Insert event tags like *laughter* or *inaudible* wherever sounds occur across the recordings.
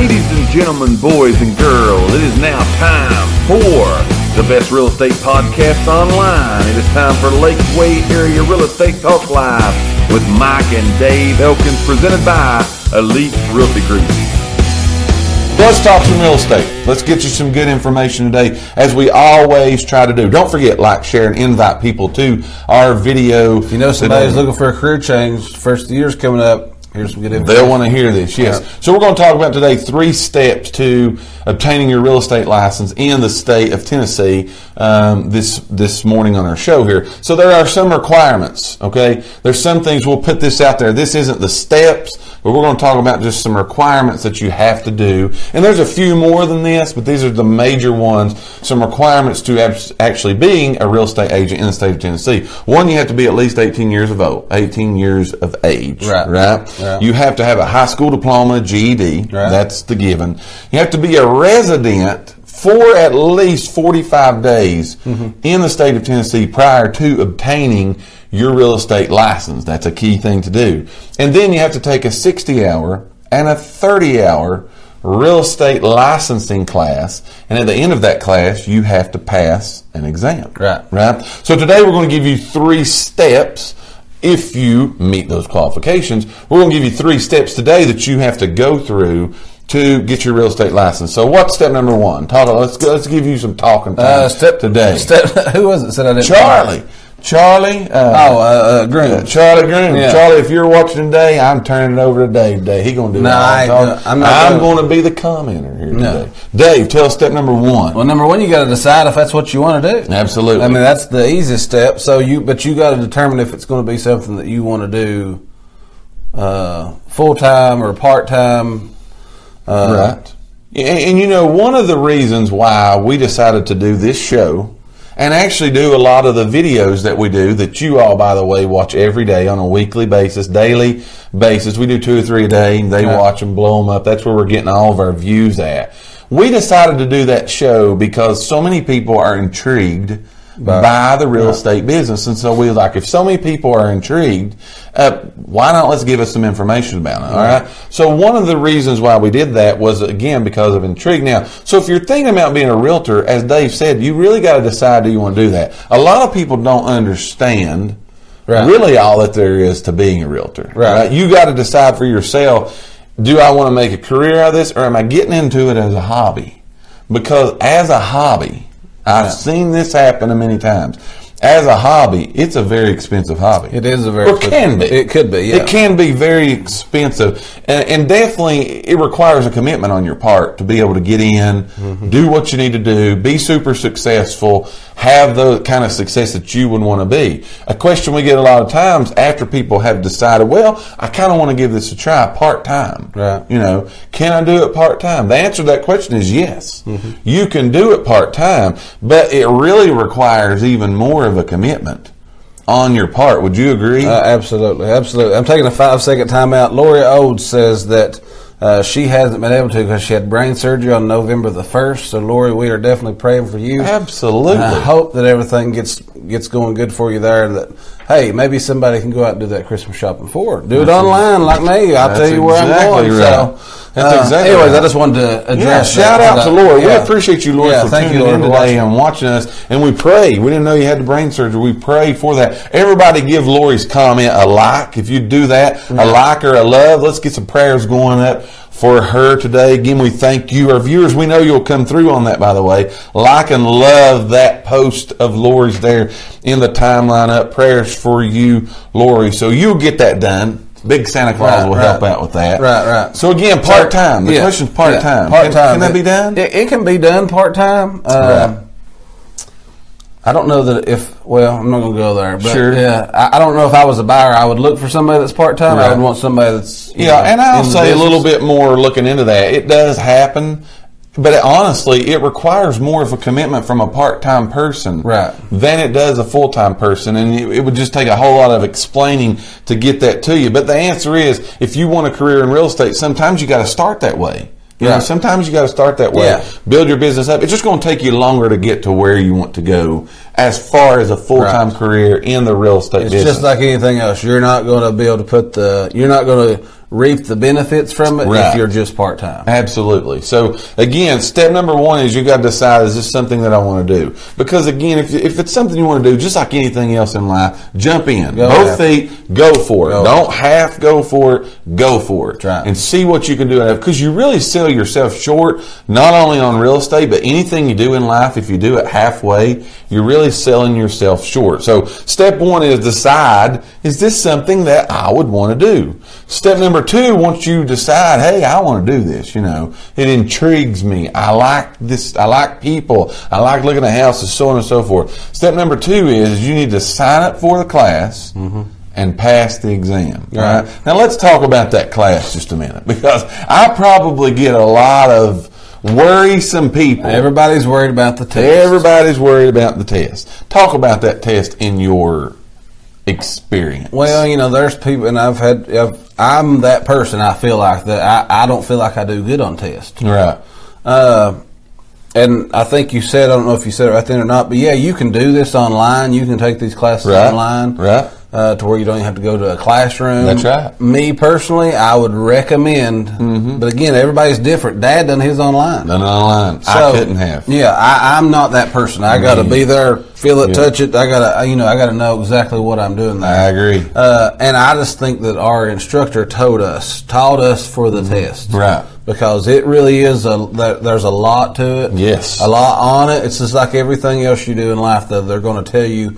Ladies and gentlemen, boys and girls, it is now time for the best real estate podcast online. It is time for Lakeway Area Real Estate Talk Live with Mike and Dave Elkins, presented by Elite Realty Group. Let's talk some real estate. Let's get you some good information today, as we always try to do. Don't forget, like, share, and invite people to our video. If you know somebody's looking for a career change, first of the year's coming up, here's some good information. They'll want to hear this, yes. So we're going to talk about today three steps to obtaining your real estate license in the state of Tennessee. Um, this this morning on our show here. So there are some requirements. Okay, there's some things we'll put this out there. This isn't the steps, but we're going to talk about just some requirements that you have to do. And there's a few more than this, but these are the major ones. Some requirements to abs- actually being a real estate agent in the state of Tennessee. One, you have to be at least 18 years of old, 18 years of age. Right. Right. You have to have a high school diploma, GED. Right. That's the given. You have to be a resident for at least 45 days Mm-hmm. in the state of Tennessee prior to obtaining your real estate license. That's a key thing to do. And then you have to take a 60 hour and a 30 hour real estate licensing class. And at the end of that class, you have to pass an exam. Right. Right. So today we're going to give you three steps if you meet those qualifications. We're going to give you three steps today that you have to go through to get your real estate license. So what's step number one? Talk. Let's let's give you some talking time Uh, step today. Step. *laughs* Who was it? Said I didn't. Charlie. Charlie. Uh, Oh, uh, uh, Groom. Charlie Groom. Yeah. Charlie, if you're watching today, I'm turning it over to Dave. Dave, he gonna do No, I ain't talking. gonna- I'm not gonna- going to be the commenter here No. today. Dave, tell us step number one. Well, number one, you got to decide if that's what you want to do. Absolutely. I mean, that's the easiest step. So you, but you got to determine if it's going to be something that you want to do uh, full time or part time. Uh, Right. And, and you know, one of the reasons why we decided to do this show and actually do a lot of the videos that we do that you all, by the way, watch every day on a weekly basis, daily basis. We do two or three a day. And they Yeah. watch them, blow them up. That's where we're getting all of our views at. We decided to do that show because so many people are intrigued by, the real estate business. And so we like, if so many people are intrigued, uh, why not let's give us some information about it? All right. So one of the reasons why we did that was again because of intrigue. Now, so if you're thinking about being a realtor, as Dave said, you really got to decide do you want to do that. A lot of people don't understand Right. really all that there is to being a realtor. Right. You got to decide for yourself. Do I want to make a career out of this, or am I getting into it as a hobby? Because as a hobby, I've seen this happen many times. As a hobby, it's a very expensive hobby. It is a very or can be. It could be. Yeah. It can be very expensive, and, and definitely it requires a commitment on your part to be able to get in, Mm-hmm. do what you need to do, be super successful, have the kind of success that you would want to be. A question we get a lot of times after people have decided, well, I kind of want to give this a try part time. Right. You know, can I do it part time? The answer to that question is yes. Mm-hmm. You can do it part time, but it really requires even more of a commitment on your part. Would you agree? Uh, absolutely, absolutely. I'm taking a five second timeout. Lori Odes says that uh, she hasn't been able to because she had brain surgery on November the first. So, Lori, we are definitely praying for you. Absolutely. And I hope that everything gets gets going good for you there. That hey, maybe somebody can go out and do that Christmas shopping for. Do it online like me. I'll tell you where exactly I'm going. right. So, That's uh, exactly Anyways, right. I just wanted to address. Yeah, shout out to Lori. We appreciate you, Lori, Yeah, for tuning you, Lori, in today and watching us. And we pray. We didn't know you had the brain surgery. We pray for that. Everybody give Lori's comment a like. If you do that, a like or a love, let's get some prayers going up for her today. Again, we thank you. Our viewers, we know you'll come through on that, by the way. Like and love that post of Lori's there in the timeline up. Prayers for you, Lori. So you'll get that done. Big Santa Claus Right, will right. help out with that. Right, right. So again, part time. The Yeah, question's part yeah, time. Part time. Can, that be done? It, it can be done part time. Uh. I don't know that if. Well, I'm not going to go there. But Sure. Yeah, I, I don't know if I was a buyer, I would look for somebody that's part time. I Right. would want somebody that's. you Yeah, know, and I'll say a little bit more looking into that. It does happen, but it, honestly, it requires more of a commitment from a part-time person Right. than it does a full-time person, and it, it would just take a whole lot of explaining to get that to you. But the answer is, if you want a career in real estate, sometimes you got to start that way. You know, sometimes you got to start that way. Yeah. Build your business up. It's just going to take you longer to get to where you want to go as far as a full-time Right. career in the real estate It's business. just like anything else. You're not going to be able to put the. You're not going to reap the benefits from it Right. if you're just part time. Absolutely. So again, step number one is you got to decide: is this something that I want to do? Because again, if if it's something you want to do, just like anything else in life, jump in, Go both feet, go for it. Go. Don't half go for it, go for it, right. and see what you can do. Because you really sell yourself short, not only on real estate, but anything you do in life. If you do it halfway, you're really selling yourself short. So step one is decide: is this something that I would want to do? Step number two, once you decide, hey, I want to do this, you know, it intrigues me. I like this. I like people. I like looking at houses, so on and so forth. Step number two is you need to sign up for the class. Mm-hmm. And pass the exam. All right. Now let's talk about that class just a minute because I probably get a lot of worrisome people. Everybody's worried about the test. Everybody's worried about the test. Talk about that test in your experience. Well, you know, there's people, and I've had, I've, I'm that person. I feel like that. I, I don't feel like I do good on tests. right. Uh, and I think you said, I don't know if you said it right then or not, but yeah, you can do this online. You can take these classes Right. online. Right. Uh, to where you don't even have to go to a classroom. That's right. Me personally, I would recommend, Mm-hmm. but again, everybody's different. Dad done his online. Done it online. I couldn't have. Yeah, I, I'm not that person. I got to be there, feel it, Yeah. touch it. I got to, you know, I got to know exactly what I'm doing there. I agree. Uh, and I just think that our instructor told us, taught us for the test, Mm-hmm. Right. Because it really is a there's a lot to it. Yes. a lot on it. It's just like everything else you do in life. That they're going to tell you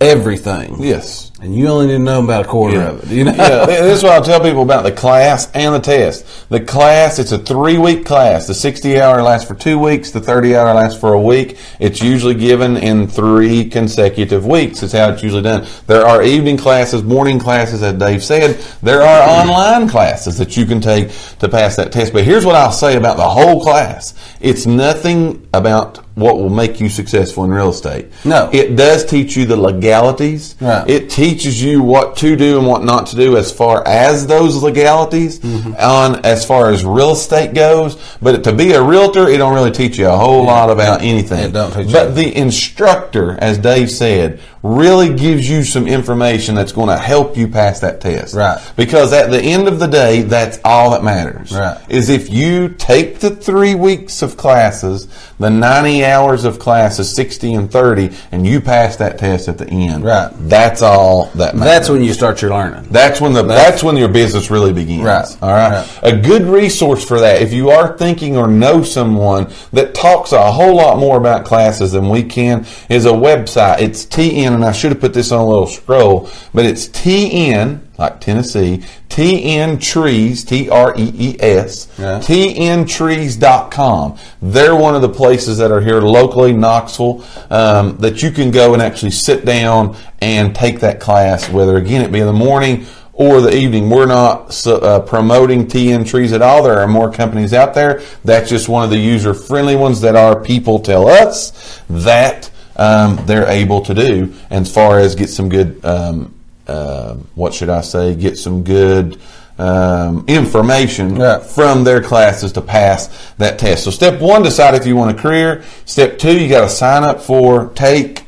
everything, Yes. And you only need to know about a quarter of it. You know, yeah, *laughs* this is what I'll tell people about the class and the test. The class, it's a three week class. The 60 hour lasts for two weeks, the 30 hour lasts for a week. It's usually given in three consecutive weeks. It's how it's usually done. There are evening classes, morning classes, as Dave said. There are online classes that you can take to pass that test. But here's what I'll say about the whole class it's nothing about what will make you successful in real estate. No. It does teach you the legalities. Right. It teaches you what to do and what not to do as far as those legalities Mm-hmm. on as far as real estate goes. But to be a realtor, it don't really teach you a whole lot about anything. It don't teach but the instructor, as Dave said, really gives you some information that's going to help you pass that test. Right. Because at the end of the day, that's all that matters. Right. Is if you take the three weeks of classes, the 90 hours of classes, 60 and 30, and you pass that test at the end. Right. That's all that matters. that's when you start your learning. That's when the that's, when your business really begins. Right. All right? Right. A good resource for that, if you are thinking or know someone that talks a whole lot more about classes than we can, is a website. It's TN, and I should have put this on a little scroll, but it's TN, like Tennessee, TN Trees, T R E E S, Yeah. tntrees.com. They're one of the places that are here locally, Knoxville, um, that you can go and actually sit down and take that class, whether again it be in the morning or the evening. We're not uh, promoting TN Trees at all. There are more companies out there. That's just one of the user friendly ones that our people tell us that um, they're able to do as far as get some good, um, uh, what should I say, get some good um, information Yeah. from their classes to pass that test. So step one, decide if you want a career. Step two, you got to sign up for, take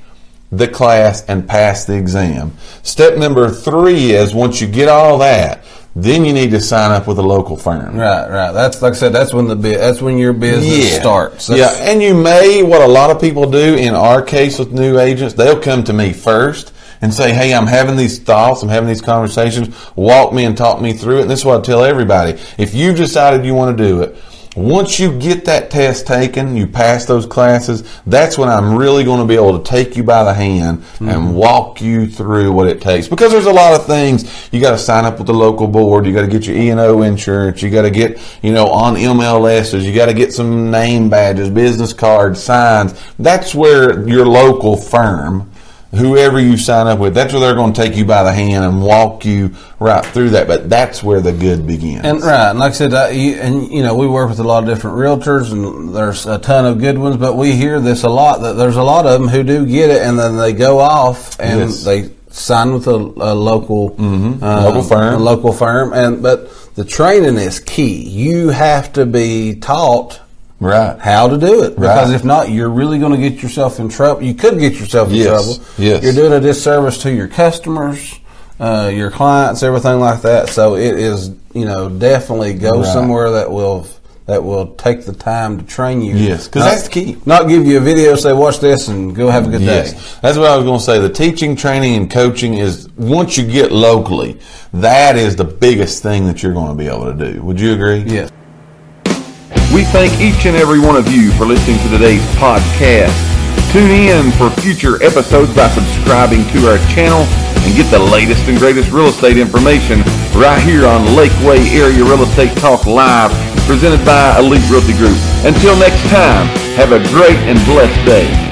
the class and pass the exam. Step number three is once you get all that, then you need to sign up with a local firm. Right, right. That's like I said. That's when the that's when your business starts. Yeah, and you may what a lot of people do in our case with new agents, they'll come to me first and say, "Hey, I'm having these thoughts, I'm having these conversations. Walk me and talk me through it." And this is what I tell everybody: if you've decided you want to do it. Once you get that test taken, you pass those classes, that's when I'm really going to be able to take you by the hand and mm-hmm. walk you through what it takes. Because there's a lot of things. You got to sign up with the local board. You got to get your E&O insurance. You got to get, you know, on MLSs. You got to get some name badges, business cards, signs. That's where your local firm, whoever you sign up with, that's where they're going to take you by the hand and walk you right through that. But that's where the good begins. And right, and like I said, you, and you know, we work with a lot of different realtors, and there's a ton of good ones. But we hear this a lot that there's a lot of them who do get it, and then they go off and Yes. they sign with a, a local uh, Local firm. a local firm. And but the training is key. You have to be taught right. how to do it because Right. if not, you're really going to get yourself in trouble. You could get yourself in Yes, trouble. yes. You're doing a disservice to your customers. uh, your clients, everything like that. So it is, you know, definitely go Right. somewhere that will that will take the time to train you. Yes, because that's the key. Not give you a video, say watch this, and go have a good Yes, day. that's what I was going to say. The teaching, training, and coaching is once you get locally, that is the biggest thing that you're going to be able to do. Would you agree? Yes. We thank each and every one of you for listening to today's podcast. Tune in for future episodes by subscribing to our channel and get the latest and greatest real estate information right here on Lakeway Area Real Estate Talk Live, presented by Elite Realty Group. Until next time, have a great and blessed day.